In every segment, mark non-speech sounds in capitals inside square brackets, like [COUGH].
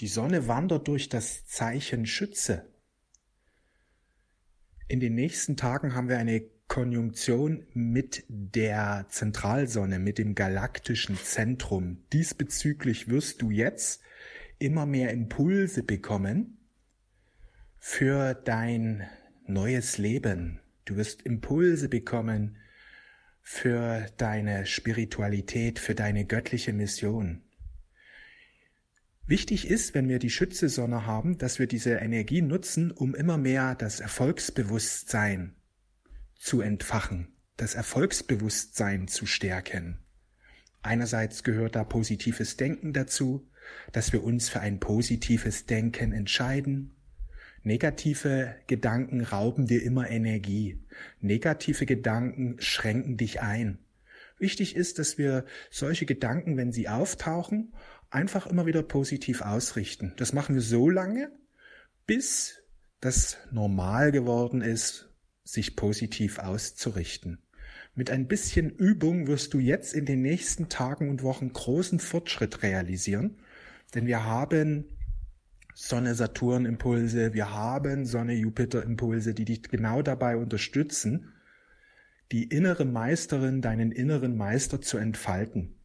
Die Sonne wandert durch das Zeichen Schütze. In den nächsten Tagen haben wir eine Konjunktion mit der Zentralsonne, mit dem galaktischen Zentrum. Diesbezüglich wirst du jetzt immer mehr Impulse bekommen für dein neues Leben. Du wirst Impulse bekommen für deine Spiritualität, für deine göttliche Mission. Wichtig ist, wenn wir die Schützesonne haben, dass wir diese Energie nutzen, um immer mehr das Erfolgsbewusstsein zu entfachen, das Erfolgsbewusstsein zu stärken. Einerseits gehört da positives Denken dazu, dass wir uns für ein positives Denken entscheiden. Negative Gedanken rauben dir immer Energie. Negative Gedanken schränken dich ein. Wichtig ist, dass wir solche Gedanken, wenn sie auftauchen, einfach immer wieder positiv ausrichten. Das machen wir so lange, bis das normal geworden ist, sich positiv auszurichten. Mit ein bisschen Übung wirst du jetzt in den nächsten Tagen und Wochen großen Fortschritt realisieren, denn wir haben Sonne-Saturn-Impulse, wir haben Sonne-Jupiter-Impulse, die dich genau dabei unterstützen, die innere Meisterin, deinen inneren Meister zu entfalten.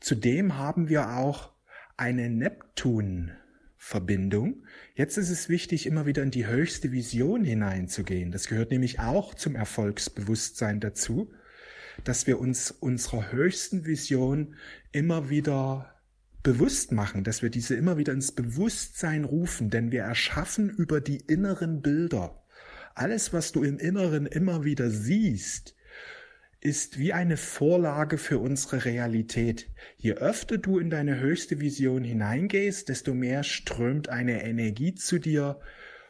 Zudem haben wir auch eine Neptun-Verbindung. Jetzt ist es wichtig, immer wieder in die höchste Vision hineinzugehen. Das gehört nämlich auch zum Erfolgsbewusstsein dazu, dass wir uns unserer höchsten Vision immer wieder bewusst machen, dass wir diese immer wieder ins Bewusstsein rufen, denn wir erschaffen über die inneren Bilder. Alles, was du im Inneren immer wieder siehst, ist wie eine Vorlage für unsere Realität. Je öfter du in deine höchste Vision hineingehst, desto mehr strömt eine Energie zu dir,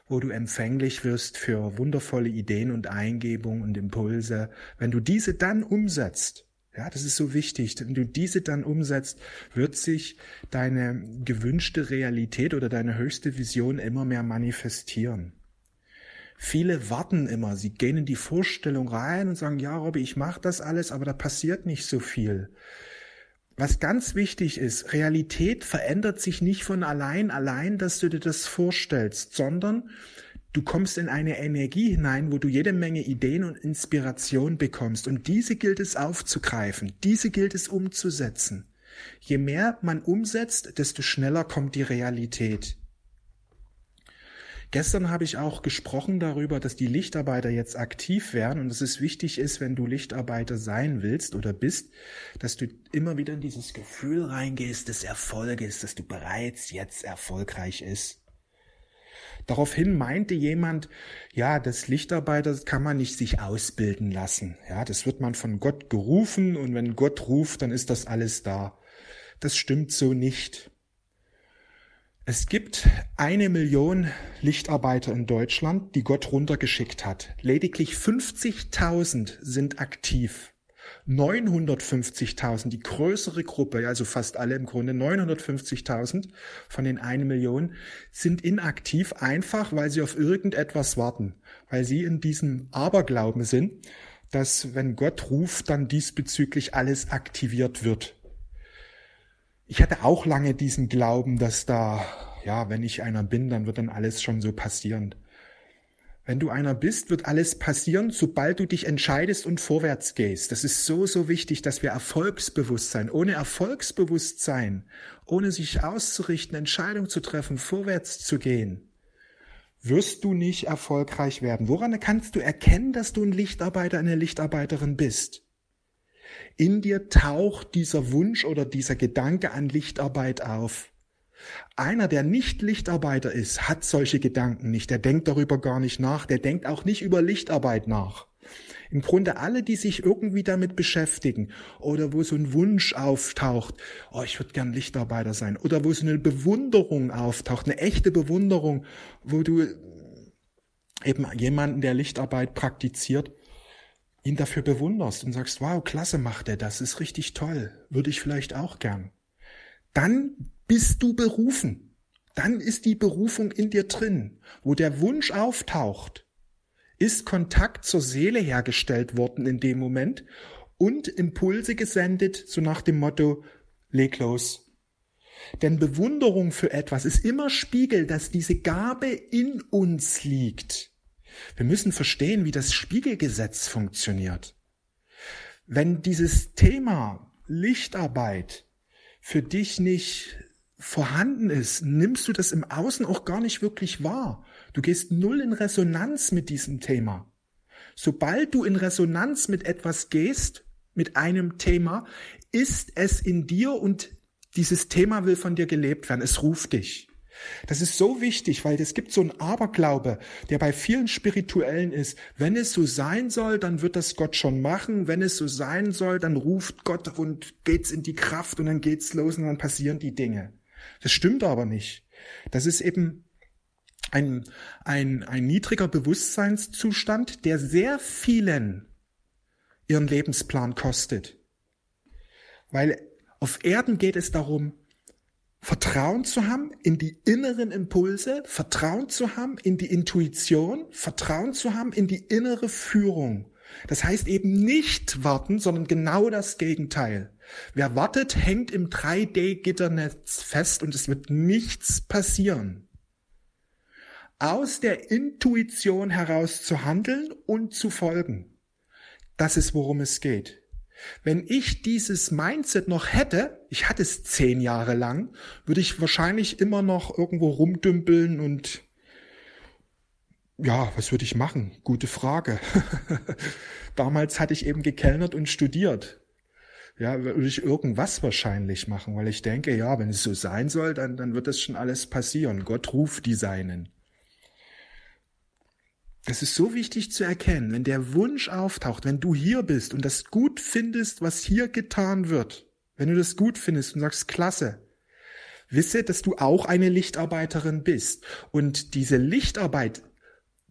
wo du empfänglich wirst für wundervolle Ideen und Eingebungen und Impulse. Wenn du diese dann umsetzt, ja, das ist so wichtig. Wenn du diese dann umsetzt, wird sich deine gewünschte Realität oder deine höchste Vision immer mehr manifestieren. Viele warten immer, sie gehen in die Vorstellung rein und sagen, ja, Robby, ich mache das alles, aber da passiert nicht so viel. Was ganz wichtig ist, Realität verändert sich nicht von allein, allein, dass du dir das vorstellst, sondern du kommst in eine Energie hinein, wo du jede Menge Ideen und Inspiration bekommst. Und diese gilt es aufzugreifen, diese gilt es umzusetzen. Je mehr man umsetzt, desto schneller kommt die Realität. Gestern habe ich auch gesprochen darüber, dass die Lichtarbeiter jetzt aktiv werden und dass es wichtig ist, wenn du Lichtarbeiter sein willst oder bist, dass du immer wieder in dieses Gefühl reingehst des Erfolges, dass du bereits jetzt erfolgreich ist. Daraufhin meinte jemand, ja, das Lichtarbeiter kann man nicht sich ausbilden lassen. Ja, das wird man von Gott gerufen und wenn Gott ruft, dann ist das alles da. Das stimmt so nicht. Es gibt eine Million Lichtarbeiter in Deutschland, die Gott runtergeschickt hat. Lediglich 50.000 sind aktiv. 950.000, die größere Gruppe, also fast alle im Grunde, 950.000 von den eine Million sind inaktiv, einfach weil sie auf irgendetwas warten, weil sie in diesem Aberglauben sind, dass wenn Gott ruft, dann diesbezüglich alles aktiviert wird. Ich hatte auch lange diesen Glauben, dass da, ja, wenn ich einer bin, dann wird dann alles schon so passieren. Wenn du einer bist, wird alles passieren, sobald du dich entscheidest und vorwärts gehst. Das ist so, so wichtig, dass wir Erfolgsbewusstsein, ohne Erfolgsbewusstsein, ohne sich auszurichten, Entscheidungen zu treffen, vorwärts zu gehen, wirst du nicht erfolgreich werden. Woran kannst du erkennen, dass du ein Lichtarbeiter, eine Lichtarbeiterin bist? In dir taucht dieser Wunsch oder dieser Gedanke an Lichtarbeit auf. Einer, der nicht Lichtarbeiter ist, hat solche Gedanken nicht. Der denkt darüber gar nicht nach. Der denkt auch nicht über Lichtarbeit nach. Im Grunde alle, die sich irgendwie damit beschäftigen oder wo so ein Wunsch auftaucht, oh, ich würde gern Lichtarbeiter sein, oder wo so eine Bewunderung auftaucht, eine echte Bewunderung, wo du eben jemanden, der Lichtarbeit praktiziert, ihn dafür bewunderst und sagst, wow, klasse macht er das, ist richtig toll, würde ich vielleicht auch gern. Dann bist du berufen. Dann ist die Berufung in dir drin. Wo der Wunsch auftaucht, ist Kontakt zur Seele hergestellt worden in dem Moment und Impulse gesendet, so nach dem Motto, leg los. Denn Bewunderung für etwas ist immer Spiegel, dass diese Gabe in uns liegt. Wir müssen verstehen, wie das Spiegelgesetz funktioniert. Wenn dieses Thema Lichtarbeit für dich nicht vorhanden ist, nimmst du das im Außen auch gar nicht wirklich wahr. Du gehst null in Resonanz mit diesem Thema. Sobald du in Resonanz mit etwas gehst, mit einem Thema, ist es in dir und dieses Thema will von dir gelebt werden. Es ruft dich. Das ist so wichtig, weil es gibt so einen Aberglaube, der bei vielen Spirituellen ist. Wenn es so sein soll, dann wird das Gott schon machen. Wenn es so sein soll, dann ruft Gott und geht's in die Kraft und dann geht's los und dann passieren die Dinge. Das stimmt aber nicht. Das ist eben ein, ein, ein niedriger Bewusstseinszustand, der sehr vielen ihren Lebensplan kostet. Weil auf Erden geht es darum, Vertrauen zu haben in die inneren Impulse, Vertrauen zu haben in die Intuition, Vertrauen zu haben in die innere Führung. Das heißt eben nicht warten, sondern genau das Gegenteil. Wer wartet, hängt im 3D-Gitternetz fest und es wird nichts passieren. Aus der Intuition heraus zu handeln und zu folgen. Das ist, worum es geht. Wenn ich dieses Mindset noch hätte, ich hatte es zehn Jahre lang, würde ich wahrscheinlich immer noch irgendwo rumdümpeln und ja, was würde ich machen? Gute Frage. [LAUGHS] Damals hatte ich eben gekellnert und studiert. Ja, würde ich irgendwas wahrscheinlich machen, weil ich denke, ja, wenn es so sein soll, dann, dann wird das schon alles passieren. Gott ruft die Seinen. Es ist so wichtig zu erkennen, wenn der Wunsch auftaucht, wenn du hier bist und das gut findest, was hier getan wird, wenn du das gut findest und sagst, klasse, wisse, dass du auch eine Lichtarbeiterin bist. Und diese Lichtarbeit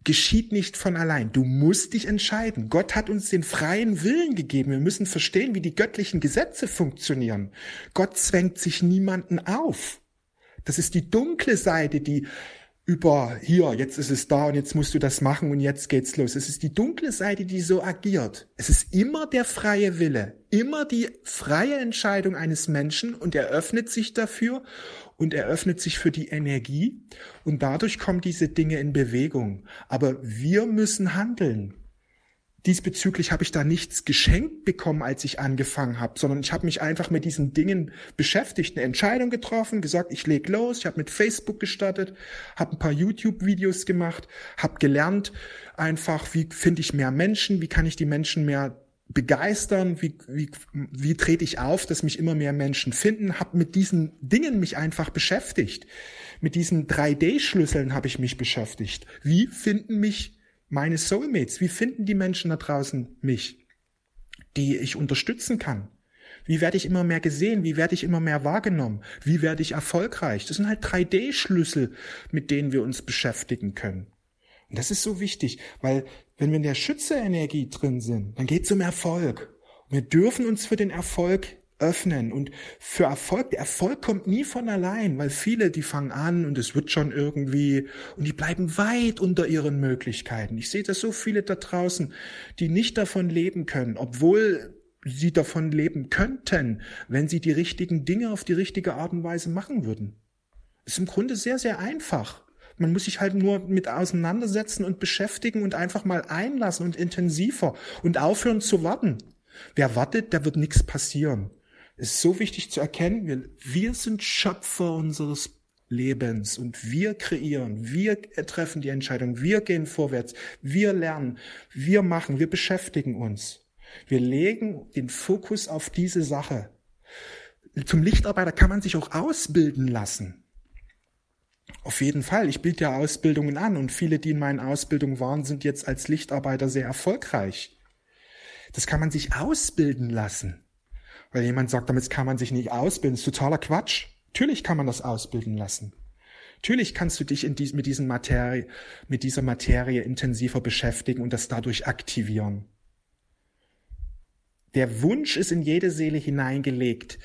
geschieht nicht von allein. Du musst dich entscheiden. Gott hat uns den freien Willen gegeben. Wir müssen verstehen, wie die göttlichen Gesetze funktionieren. Gott zwängt sich niemanden auf. Das ist die dunkle Seite, die über hier, jetzt ist es da und jetzt musst du das machen und jetzt geht's los. Es ist die dunkle Seite, die so agiert. Es ist immer der freie Wille, immer die freie Entscheidung eines Menschen und er öffnet sich dafür und er öffnet sich für die Energie und dadurch kommen diese Dinge in Bewegung. Aber wir müssen handeln diesbezüglich habe ich da nichts geschenkt bekommen, als ich angefangen habe, sondern ich habe mich einfach mit diesen Dingen beschäftigt, eine Entscheidung getroffen, gesagt, ich leg los, ich habe mit Facebook gestartet, habe ein paar YouTube-Videos gemacht, habe gelernt einfach, wie finde ich mehr Menschen, wie kann ich die Menschen mehr begeistern, wie, wie, wie trete ich auf, dass mich immer mehr Menschen finden, habe mit diesen Dingen mich einfach beschäftigt. Mit diesen 3D-Schlüsseln habe ich mich beschäftigt. Wie finden mich meine Soulmates, wie finden die Menschen da draußen mich, die ich unterstützen kann? Wie werde ich immer mehr gesehen? Wie werde ich immer mehr wahrgenommen? Wie werde ich erfolgreich? Das sind halt 3D-Schlüssel, mit denen wir uns beschäftigen können. Und das ist so wichtig, weil wenn wir in der Schütze-Energie drin sind, dann geht es um Erfolg. Und wir dürfen uns für den Erfolg öffnen. Und für Erfolg, der Erfolg kommt nie von allein, weil viele, die fangen an und es wird schon irgendwie und die bleiben weit unter ihren Möglichkeiten. Ich sehe das so viele da draußen, die nicht davon leben können, obwohl sie davon leben könnten, wenn sie die richtigen Dinge auf die richtige Art und Weise machen würden. Ist im Grunde sehr, sehr einfach. Man muss sich halt nur mit auseinandersetzen und beschäftigen und einfach mal einlassen und intensiver und aufhören zu warten. Wer wartet, der wird nichts passieren. Ist so wichtig zu erkennen, wir, wir sind Schöpfer unseres Lebens und wir kreieren, wir treffen die Entscheidung, wir gehen vorwärts, wir lernen, wir machen, wir beschäftigen uns. Wir legen den Fokus auf diese Sache. Zum Lichtarbeiter kann man sich auch ausbilden lassen. Auf jeden Fall. Ich biete ja Ausbildungen an und viele, die in meinen Ausbildungen waren, sind jetzt als Lichtarbeiter sehr erfolgreich. Das kann man sich ausbilden lassen. Weil jemand sagt, damit kann man sich nicht ausbilden. Das ist totaler Quatsch. Natürlich kann man das ausbilden lassen. Natürlich kannst du dich in dies, mit, diesen Materie, mit dieser Materie intensiver beschäftigen und das dadurch aktivieren. Der Wunsch ist in jede Seele hineingelegt.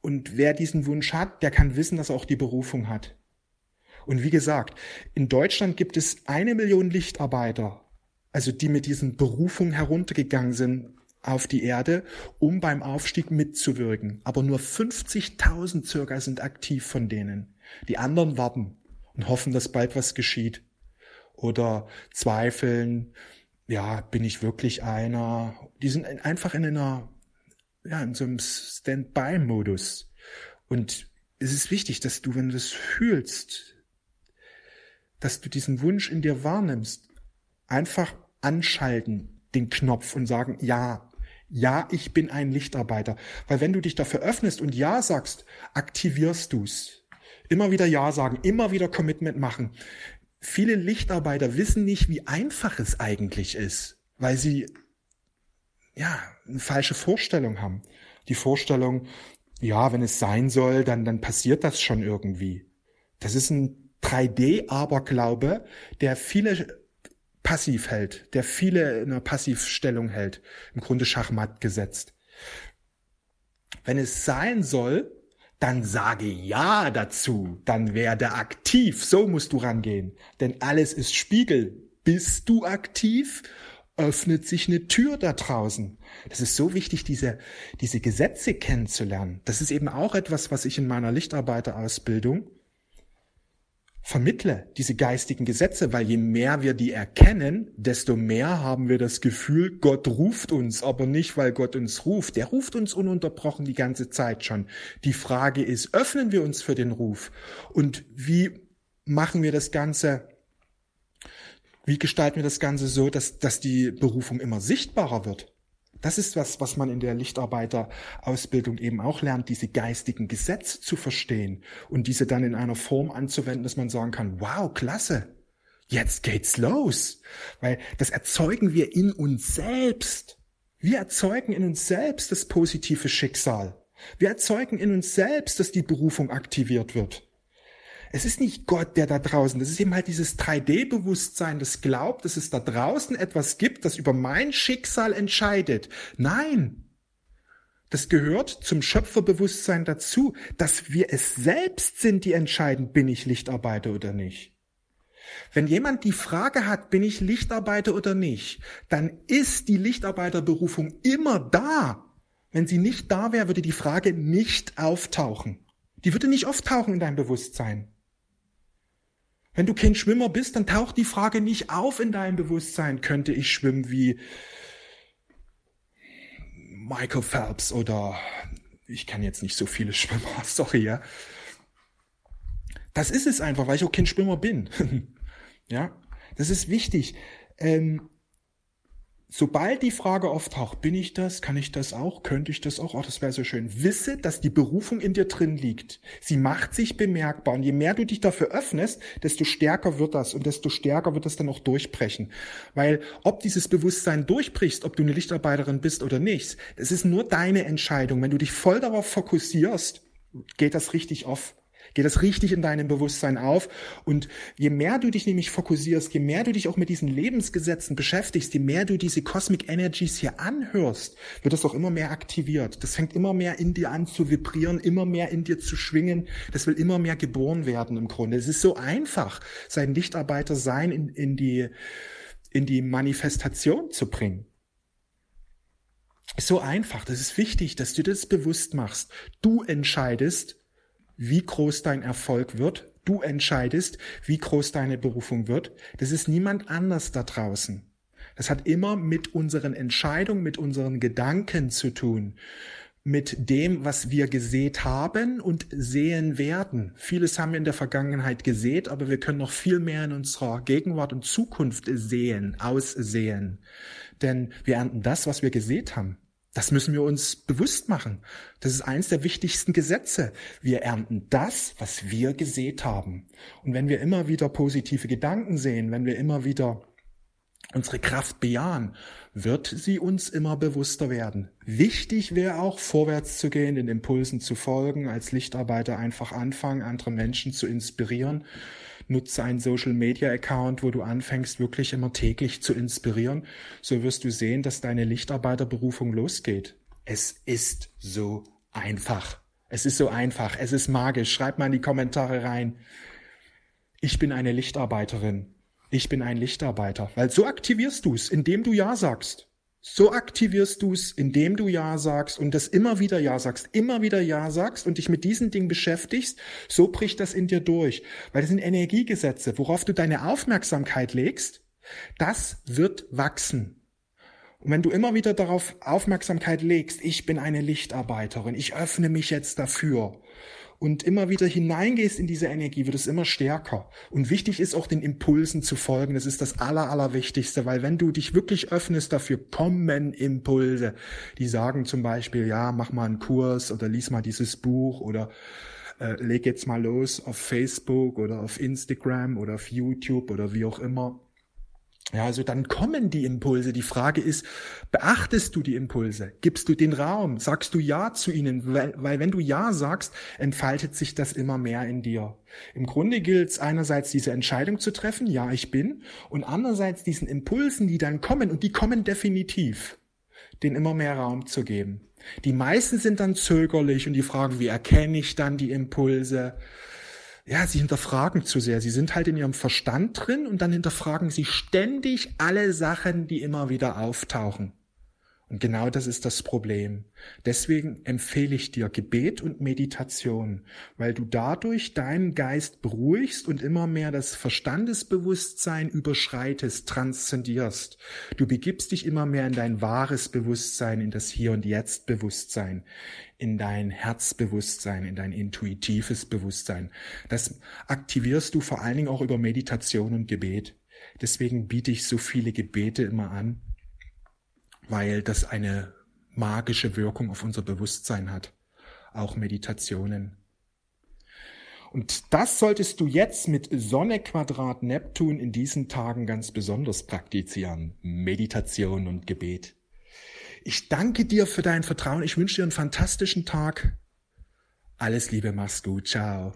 Und wer diesen Wunsch hat, der kann wissen, dass er auch die Berufung hat. Und wie gesagt, in Deutschland gibt es eine Million Lichtarbeiter, also die mit diesen Berufungen heruntergegangen sind auf die Erde, um beim Aufstieg mitzuwirken. Aber nur 50.000 circa sind aktiv von denen. Die anderen warten und hoffen, dass bald was geschieht. Oder zweifeln, ja, bin ich wirklich einer? Die sind einfach in einer, ja, in so einem Standby-Modus. Und es ist wichtig, dass du, wenn du das fühlst, dass du diesen Wunsch in dir wahrnimmst, einfach anschalten, den Knopf und sagen, ja, ja, ich bin ein Lichtarbeiter. Weil wenn du dich dafür öffnest und Ja sagst, aktivierst du's. Immer wieder Ja sagen, immer wieder Commitment machen. Viele Lichtarbeiter wissen nicht, wie einfach es eigentlich ist, weil sie ja eine falsche Vorstellung haben. Die Vorstellung, ja, wenn es sein soll, dann, dann passiert das schon irgendwie. Das ist ein 3D-Aberglaube, der viele passiv hält, der viele in einer Passivstellung hält, im Grunde Schachmatt gesetzt. Wenn es sein soll, dann sage ja dazu, dann werde aktiv, so musst du rangehen, denn alles ist Spiegel. Bist du aktiv öffnet sich eine Tür da draußen. Das ist so wichtig, diese, diese Gesetze kennenzulernen. Das ist eben auch etwas, was ich in meiner Lichtarbeiterausbildung vermittle, diese geistigen Gesetze, weil je mehr wir die erkennen, desto mehr haben wir das Gefühl, Gott ruft uns, aber nicht, weil Gott uns ruft. Der ruft uns ununterbrochen die ganze Zeit schon. Die Frage ist, öffnen wir uns für den Ruf? Und wie machen wir das Ganze wie gestalten wir das Ganze so, dass, dass die Berufung immer sichtbarer wird? Das ist was, was man in der Lichtarbeiterausbildung eben auch lernt, diese geistigen Gesetze zu verstehen und diese dann in einer Form anzuwenden, dass man sagen kann, wow, klasse, jetzt geht's los. Weil das erzeugen wir in uns selbst. Wir erzeugen in uns selbst das positive Schicksal. Wir erzeugen in uns selbst, dass die Berufung aktiviert wird. Es ist nicht Gott, der da draußen, das ist eben halt dieses 3D-Bewusstsein, das glaubt, dass es da draußen etwas gibt, das über mein Schicksal entscheidet. Nein. Das gehört zum Schöpferbewusstsein dazu, dass wir es selbst sind, die entscheiden, bin ich Lichtarbeiter oder nicht. Wenn jemand die Frage hat, bin ich Lichtarbeiter oder nicht, dann ist die Lichtarbeiterberufung immer da. Wenn sie nicht da wäre, würde die Frage nicht auftauchen. Die würde nicht auftauchen in deinem Bewusstsein. Wenn du kein Schwimmer bist, dann taucht die Frage nicht auf in deinem Bewusstsein, könnte ich schwimmen wie Michael Phelps oder ich kann jetzt nicht so viele [LAUGHS] Schwimmer, sorry, ja. Das ist es einfach, weil ich auch kein Schwimmer bin. [LAUGHS] ja, das ist wichtig. Ähm, sobald die Frage auftaucht, bin ich das, kann ich das auch, könnte ich das auch, oh, das wäre so schön. Wisse, dass die Berufung in dir drin liegt. Sie macht sich bemerkbar und je mehr du dich dafür öffnest, desto stärker wird das und desto stärker wird das dann auch durchbrechen. Weil ob dieses Bewusstsein durchbrichst, ob du eine Lichtarbeiterin bist oder nicht, das ist nur deine Entscheidung. Wenn du dich voll darauf fokussierst, geht das richtig auf geht das richtig in deinem Bewusstsein auf. Und je mehr du dich nämlich fokussierst, je mehr du dich auch mit diesen Lebensgesetzen beschäftigst, je mehr du diese Cosmic Energies hier anhörst, wird das auch immer mehr aktiviert. Das fängt immer mehr in dir an zu vibrieren, immer mehr in dir zu schwingen. Das will immer mehr geboren werden im Grunde. Es ist so einfach, sein Lichtarbeiter sein in, in die, in die Manifestation zu bringen. so einfach. Das ist wichtig, dass du das bewusst machst. Du entscheidest, wie groß dein Erfolg wird. Du entscheidest, wie groß deine Berufung wird. Das ist niemand anders da draußen. Das hat immer mit unseren Entscheidungen, mit unseren Gedanken zu tun, mit dem, was wir gesät haben und sehen werden. Vieles haben wir in der Vergangenheit gesät, aber wir können noch viel mehr in unserer Gegenwart und Zukunft sehen, aussehen. Denn wir ernten das, was wir gesät haben. Das müssen wir uns bewusst machen. Das ist eines der wichtigsten Gesetze. Wir ernten das, was wir gesät haben. Und wenn wir immer wieder positive Gedanken sehen, wenn wir immer wieder unsere Kraft bejahen, wird sie uns immer bewusster werden. Wichtig wäre auch, vorwärts zu gehen, den Impulsen zu folgen, als Lichtarbeiter einfach anfangen, andere Menschen zu inspirieren nutze einen Social Media Account, wo du anfängst, wirklich immer täglich zu inspirieren. So wirst du sehen, dass deine Lichtarbeiterberufung losgeht. Es ist so einfach. Es ist so einfach. Es ist magisch. Schreib mal in die Kommentare rein. Ich bin eine Lichtarbeiterin. Ich bin ein Lichtarbeiter. Weil so aktivierst du es, indem du Ja sagst. So aktivierst du es, indem du Ja sagst und das immer wieder Ja sagst, immer wieder Ja sagst und dich mit diesen Dingen beschäftigst. So bricht das in dir durch. Weil das sind Energiegesetze, worauf du deine Aufmerksamkeit legst. Das wird wachsen. Und wenn du immer wieder darauf Aufmerksamkeit legst, ich bin eine Lichtarbeiterin, ich öffne mich jetzt dafür und immer wieder hineingehst in diese Energie, wird es immer stärker. Und wichtig ist auch den Impulsen zu folgen. Das ist das Aller, Allerwichtigste, weil wenn du dich wirklich öffnest dafür, kommen Impulse. Die sagen zum Beispiel, ja, mach mal einen Kurs oder lies mal dieses Buch oder äh, leg jetzt mal los auf Facebook oder auf Instagram oder auf YouTube oder wie auch immer. Ja, also dann kommen die Impulse. Die Frage ist, beachtest du die Impulse? Gibst du den Raum? Sagst du Ja zu ihnen? Weil, weil wenn du Ja sagst, entfaltet sich das immer mehr in dir. Im Grunde gilt es einerseits diese Entscheidung zu treffen, ja, ich bin, und andererseits diesen Impulsen, die dann kommen, und die kommen definitiv, den immer mehr Raum zu geben. Die meisten sind dann zögerlich und die fragen, wie erkenne ich dann die Impulse? Ja, sie hinterfragen zu sehr. Sie sind halt in ihrem Verstand drin und dann hinterfragen sie ständig alle Sachen, die immer wieder auftauchen. Und genau das ist das Problem. Deswegen empfehle ich dir Gebet und Meditation, weil du dadurch deinen Geist beruhigst und immer mehr das Verstandesbewusstsein überschreitest, transzendierst. Du begibst dich immer mehr in dein wahres Bewusstsein, in das Hier und Jetzt Bewusstsein, in dein Herzbewusstsein, in dein intuitives Bewusstsein. Das aktivierst du vor allen Dingen auch über Meditation und Gebet. Deswegen biete ich so viele Gebete immer an, weil das eine magische Wirkung auf unser Bewusstsein hat. Auch Meditationen. Und das solltest du jetzt mit Sonne Quadrat Neptun in diesen Tagen ganz besonders praktizieren. Meditation und Gebet. Ich danke dir für dein Vertrauen. Ich wünsche dir einen fantastischen Tag. Alles Liebe, mach's gut. Ciao.